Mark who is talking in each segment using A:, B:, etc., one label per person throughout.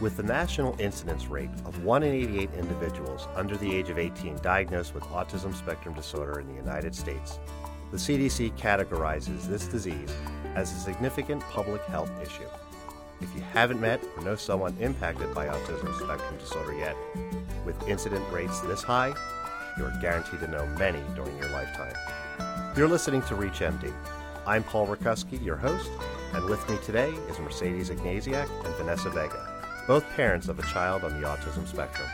A: With the national incidence rate of 1 in 88 individuals under the age of 18 diagnosed with autism spectrum disorder in the United States, the CDC categorizes this disease as a significant public health issue. If you haven't met or know someone impacted by autism spectrum disorder yet, with incident rates this high, you are guaranteed to know many during your lifetime. You're listening to ReachMD. I'm Paul Rakuski, your host, and with me today is Mercedes Ignasiak and Vanessa Vega both parents of a child on the autism spectrum.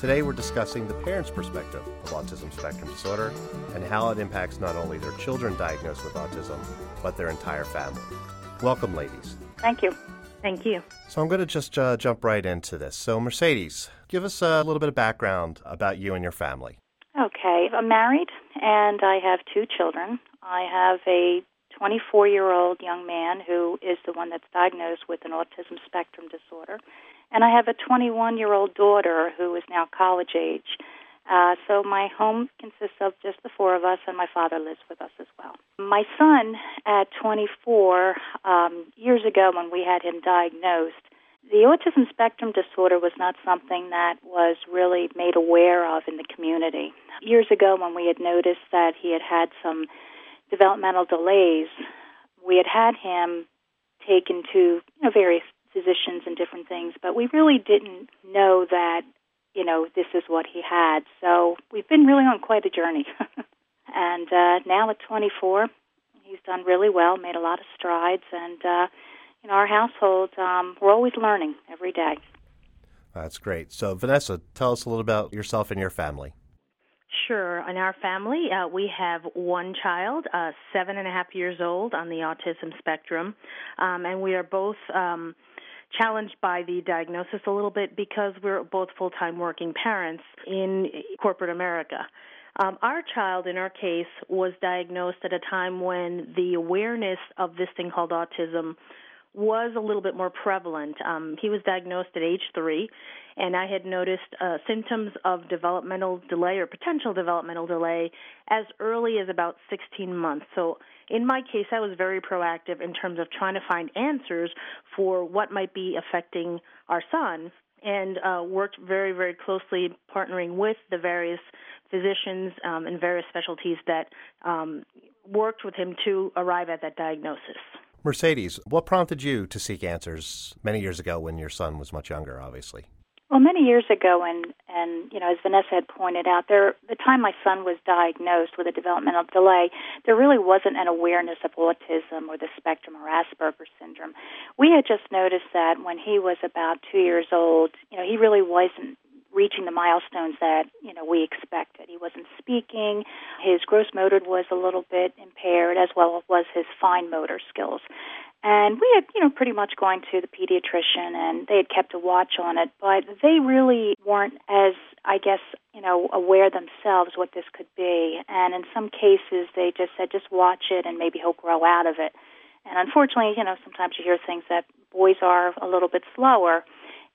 A: Today we're discussing the parents' perspective of autism spectrum disorder and how it impacts not only their children diagnosed with autism, but their entire family. Welcome, ladies.
B: Thank you.
C: Thank you.
A: So I'm going to just uh, jump right into this. So, Mercedes, give us a little bit of background about you and your family.
B: Okay. I'm married and I have two children. I have a 24 year old young man who is the one that's diagnosed with an autism spectrum disorder. And I have a 21 year old daughter who is now college age. Uh, so my home consists of just the four of us, and my father lives with us as well. My son, at 24, um, years ago when we had him diagnosed, the autism spectrum disorder was not something that was really made aware of in the community. Years ago, when we had noticed that he had had some developmental delays, we had had him taken to you know, various physicians and different things, but we really didn't know that you know this is what he had. So we've been really on quite a journey. and uh, now at 24, he's done really well, made a lot of strides, and uh, in our household, um, we're always learning every day.
A: That's great. So, Vanessa, tell us a little about yourself and your family.
C: Sure. In our family, uh, we have one child, uh, seven and a half years old, on the autism spectrum, um, and we are both um, challenged by the diagnosis a little bit because we're both full-time working parents in corporate America. Um, our child, in our case, was diagnosed at a time when the awareness of this thing called autism was a little bit more prevalent. Um, he was diagnosed at age three, and I had noticed uh, symptoms of developmental delay or potential developmental delay as early as about 16 months. So, in my case, I was very proactive in terms of trying to find answers for what might be affecting our son and uh, worked very, very closely partnering with the various physicians um, and various specialties that um, worked with him to arrive at that diagnosis.
A: Mercedes, what prompted you to seek answers many years ago when your son was much younger, obviously?
B: Well, many years ago, and and you know, as Vanessa had pointed out, there the time my son was diagnosed with a developmental delay, there really wasn't an awareness of autism or the spectrum or Asperger's syndrome. We had just noticed that when he was about two years old, you know, he really wasn't reaching the milestones that you know we expected. He wasn't speaking. His gross motor was a little bit impaired, as well as was his fine motor skills. And we had, you know, pretty much gone to the pediatrician and they had kept a watch on it, but they really weren't as, I guess, you know, aware themselves what this could be. And in some cases, they just said, just watch it and maybe he'll grow out of it. And unfortunately, you know, sometimes you hear things that boys are a little bit slower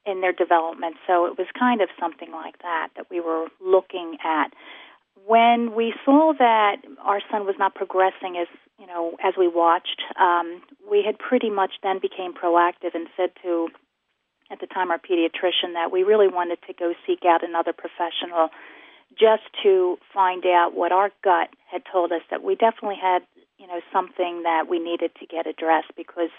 B: in their development. So it was kind of something like that that we were looking at. When we saw that our son was not progressing as you know, as we watched, um, we had pretty much then became proactive and said to, at the time, our pediatrician that we really wanted to go seek out another professional just to find out what our gut had told us that we definitely had, you know, something that we needed to get addressed because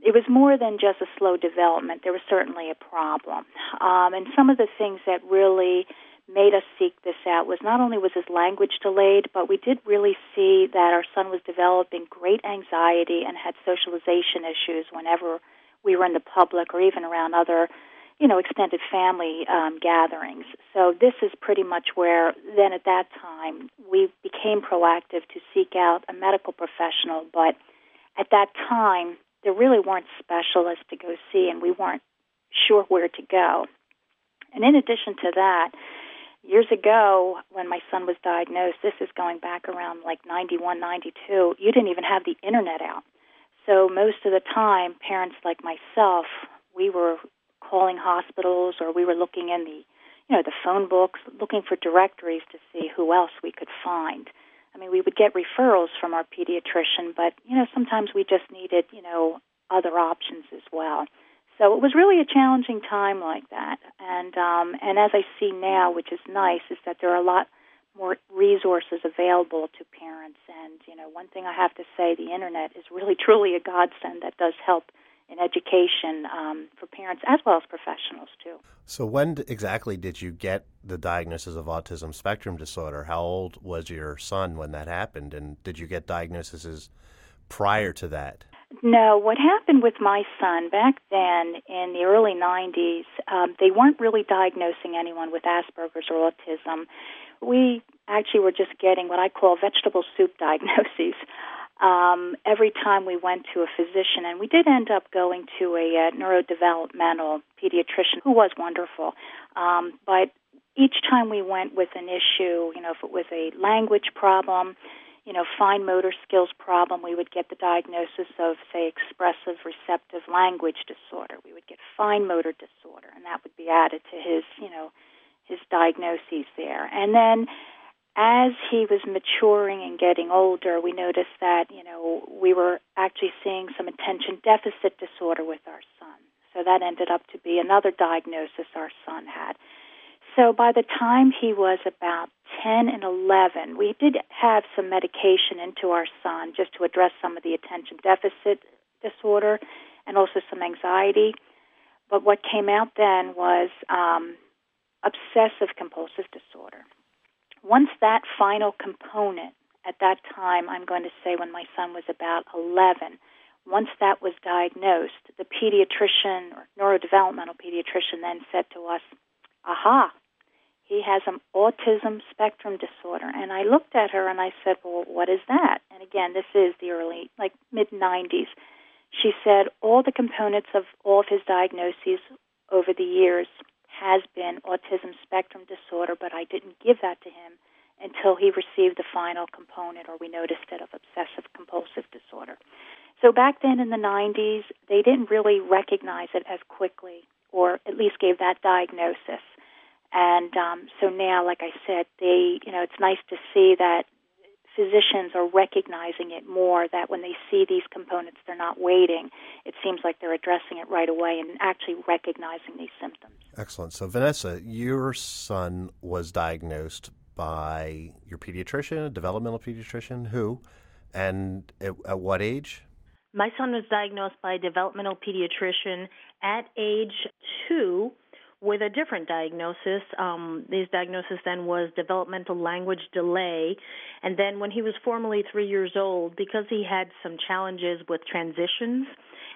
B: it was more than just a slow development. There was certainly a problem. Um, and some of the things that really made us seek this out was not only was his language delayed, but we did really see that our son was developing great anxiety and had socialization issues whenever we were in the public or even around other, you know, extended family um, gatherings. So this is pretty much where then at that time we became proactive to seek out a medical professional, but at that time there really weren't specialists to go see and we weren't sure where to go. And in addition to that, years ago when my son was diagnosed this is going back around like 91 92 you didn't even have the internet out so most of the time parents like myself we were calling hospitals or we were looking in the you know the phone books looking for directories to see who else we could find i mean we would get referrals from our pediatrician but you know sometimes we just needed you know other options as well So it was really a challenging time like that. And um, and as I see now, which is nice, is that there are a lot more resources available to parents. And you know, one thing I have to say, the internet is really truly a godsend that does help in education um, for parents as well as professionals too.
A: So, when exactly did you get the diagnosis of autism spectrum disorder? How old was your son when that happened, and did you get diagnoses prior to that?
B: No, what happened with my son back then in the early 90s, um, they weren't really diagnosing anyone with Asperger's or autism. We actually were just getting what I call vegetable soup diagnoses um, every time we went to a physician, and we did end up going to a, a neurodevelopmental pediatrician who was wonderful. Um, but each time we went with an issue, you know, if it was a language problem, you know, fine motor skills problem, we would get the diagnosis of, say, expressive receptive language disorder. We would get fine motor disorder, and that would be added to his, you know, his diagnoses there. And then as he was maturing and getting older, we noticed that, you know, we were actually seeing some attention deficit disorder with our son. So that ended up to be another diagnosis our son had. So by the time he was about 10 and 11, we did have some medication into our son just to address some of the attention deficit disorder and also some anxiety. But what came out then was um, obsessive compulsive disorder once that final component, at that time, I'm going to say when my son was about 11, once that was diagnosed, the pediatrician or neurodevelopmental pediatrician then said to us, aha, he has an autism spectrum disorder. And I looked at her and I said, well, what is that? And again, this is the early, like mid 90s. She said, all the components of all of his diagnoses over the years has been autism spectrum disorder, but I didn't give that he the final component or we noticed it of obsessive compulsive disorder. So back then in the 90s, they didn't really recognize it as quickly or at least gave that diagnosis. And um, so now, like I said, they, you know, it's nice to see that physicians are recognizing it more that when they see these components, they're not waiting. It seems like they're addressing it right away and actually recognizing these symptoms.
A: Excellent. So, Vanessa, your son was diagnosed by your pediatrician, a developmental pediatrician, who, and at, at what age?
C: My son was diagnosed by a developmental pediatrician at age two with a different diagnosis. Um, his diagnosis then was developmental language delay. And then when he was formally three years old, because he had some challenges with transitions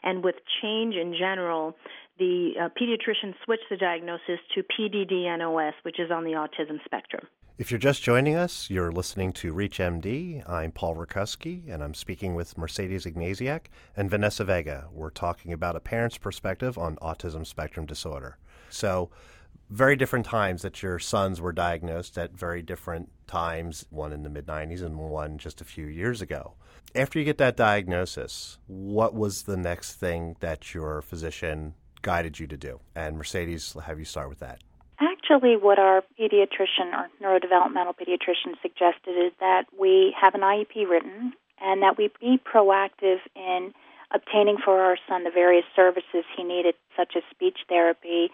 C: and with change in general, the uh, pediatrician switched the diagnosis to PDD-NOS, which is on the autism spectrum.
A: If you're just joining us, you're listening to ReachMD. I'm Paul Rakuski, and I'm speaking with Mercedes Ignasiak and Vanessa Vega. We're talking about a parent's perspective on autism spectrum disorder. So, very different times that your sons were diagnosed at very different times, one in the mid 90s and one just a few years ago. After you get that diagnosis, what was the next thing that your physician guided you to do? And Mercedes, have you start with that.
B: Actually, what our pediatrician or neurodevelopmental pediatrician suggested is that we have an IEP written and that we be proactive in obtaining for our son the various services he needed, such as speech therapy,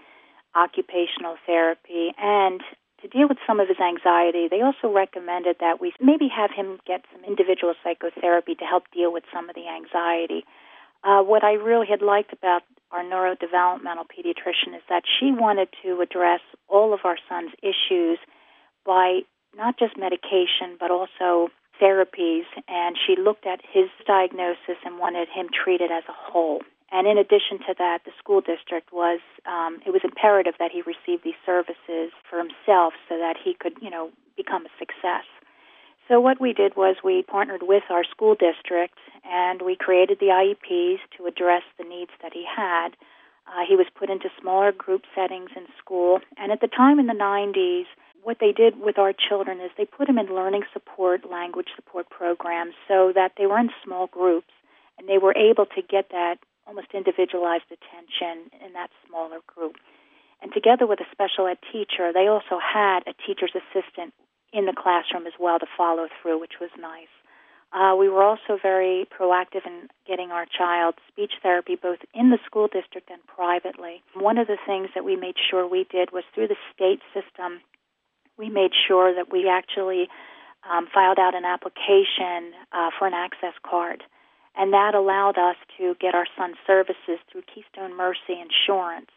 B: occupational therapy, and to deal with some of his anxiety, they also recommended that we maybe have him get some individual psychotherapy to help deal with some of the anxiety. Uh, what I really had liked about our neurodevelopmental pediatrician is that she wanted to address all of our son's issues by not just medication, but also therapies. And she looked at his diagnosis and wanted him treated as a whole. And in addition to that, the school district was, um, it was imperative that he receive these services for himself so that he could, you know, become a success. So what we did was we partnered with our school district and we created the IEPs to address the needs that he had. Uh, he was put into smaller group settings in school, and at the time in the 90s, what they did with our children is they put them in learning support, language support programs so that they were in small groups and they were able to get that almost individualized attention in that smaller group. And together with a special ed teacher, they also had a teacher's assistant in the classroom as well to follow through, which was nice. Uh, we were also very proactive in getting our child speech therapy both in the school district and privately. One of the things that we made sure we did was through the state system, we made sure that we actually um, filed out an application uh, for an access card. And that allowed us to get our son's services through Keystone Mercy Insurance.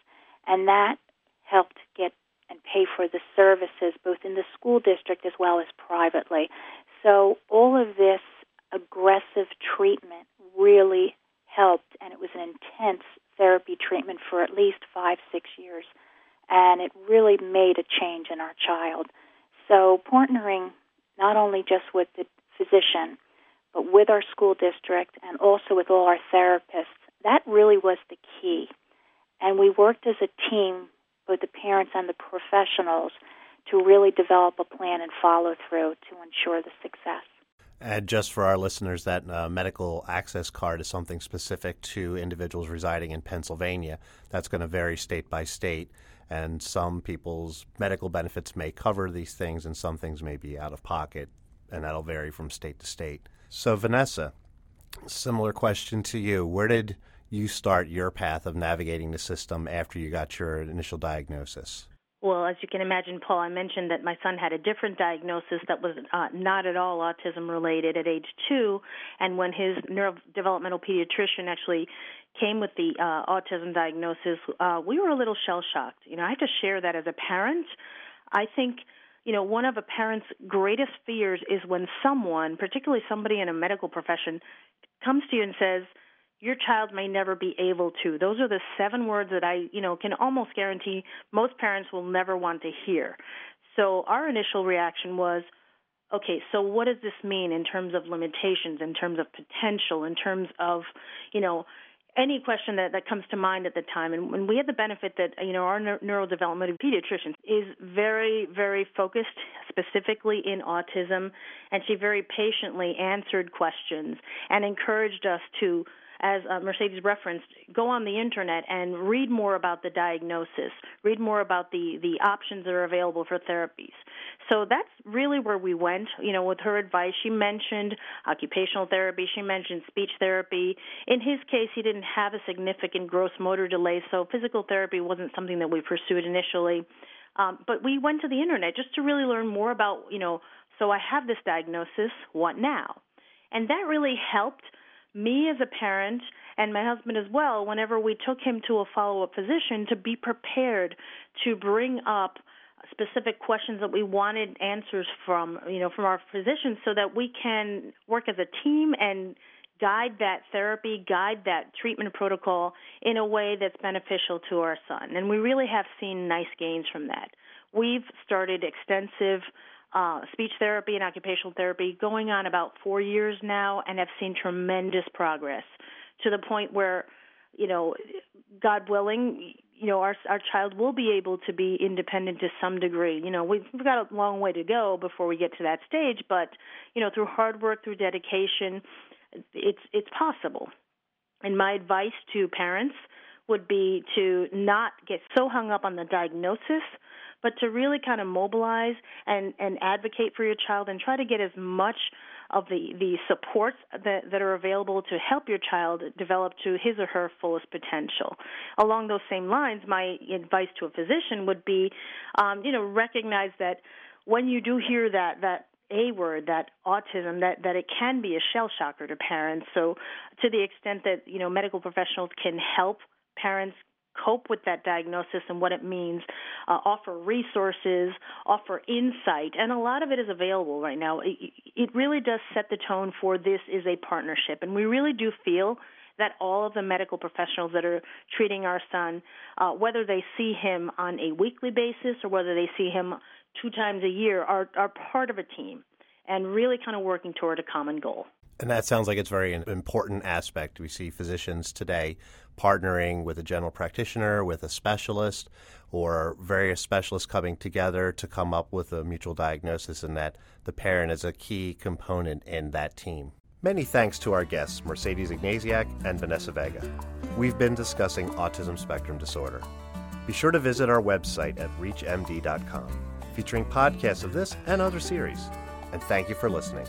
B: And that helped get and pay for the services both in the school district as well as privately. So all of this aggressive treatment really helped, and it was an intense therapy treatment for at least five, six years, and it really made a change in our child. So, partnering not only just with the physician, but with our school district and also with all our therapists, that really was the key. And we worked as a team, both the parents and the professionals, to really develop a plan and follow through to ensure the success.
A: And just for our listeners, that uh, medical access card is something specific to individuals residing in Pennsylvania. That's going to vary state by state, and some people's medical benefits may cover these things, and some things may be out of pocket, and that'll vary from state to state. So, Vanessa, similar question to you. Where did you start your path of navigating the system after you got your initial diagnosis?
C: Well, as you can imagine, Paul, I mentioned that my son had a different diagnosis that was uh, not at all autism related at age two. And when his neurodevelopmental pediatrician actually came with the uh, autism diagnosis, uh, we were a little shell shocked. You know, I have to share that as a parent. I think, you know, one of a parent's greatest fears is when someone, particularly somebody in a medical profession, comes to you and says, your child may never be able to. Those are the seven words that I, you know, can almost guarantee most parents will never want to hear. So our initial reaction was, okay, so what does this mean in terms of limitations, in terms of potential, in terms of, you know, any question that, that comes to mind at the time. And when we had the benefit that, you know, our neurodevelopmental pediatrician is very, very focused specifically in autism, and she very patiently answered questions and encouraged us to as uh, Mercedes referenced, go on the internet and read more about the diagnosis, read more about the the options that are available for therapies. So that's really where we went. You know, with her advice, she mentioned occupational therapy, she mentioned speech therapy. In his case, he didn't have a significant gross motor delay, so physical therapy wasn't something that we pursued initially. Um, but we went to the internet just to really learn more about, you know, so I have this diagnosis, what now? And that really helped me as a parent and my husband as well, whenever we took him to a follow up physician, to be prepared to bring up specific questions that we wanted answers from, you know, from our physicians so that we can work as a team and guide that therapy, guide that treatment protocol in a way that's beneficial to our son. And we really have seen nice gains from that. We've started extensive uh, speech therapy and occupational therapy going on about four years now and have seen tremendous progress to the point where, you know, God willing, you know, our our child will be able to be independent to some degree. You know, we've, we've got a long way to go before we get to that stage, but you know, through hard work, through dedication, it's it's possible. And my advice to parents would be to not get so hung up on the diagnosis but to really kind of mobilize and, and advocate for your child and try to get as much of the, the supports that, that are available to help your child develop to his or her fullest potential. Along those same lines, my advice to a physician would be, um, you know, recognize that when you do hear that that a word, that autism, that, that it can be a shell shocker to parents. So, to the extent that you know medical professionals can help parents cope with that diagnosis and what it means, uh, offer resources, offer insight, and a lot of it is available right now. It, it really does set the tone for this is a partnership, and we really do feel that all of the medical professionals that are treating our son, uh, whether they see him on a weekly basis or whether they see him two times a year, are, are part of a team and really kind of working toward a common goal.
A: And that sounds like it's very an important aspect. We see physicians today partnering with a general practitioner, with a specialist, or various specialists coming together to come up with a mutual diagnosis, and that the parent is a key component in that team. Many thanks to our guests, Mercedes Ignasiak and Vanessa Vega. We've been discussing autism spectrum disorder. Be sure to visit our website at reachmd.com, featuring podcasts of this and other series. And thank you for listening.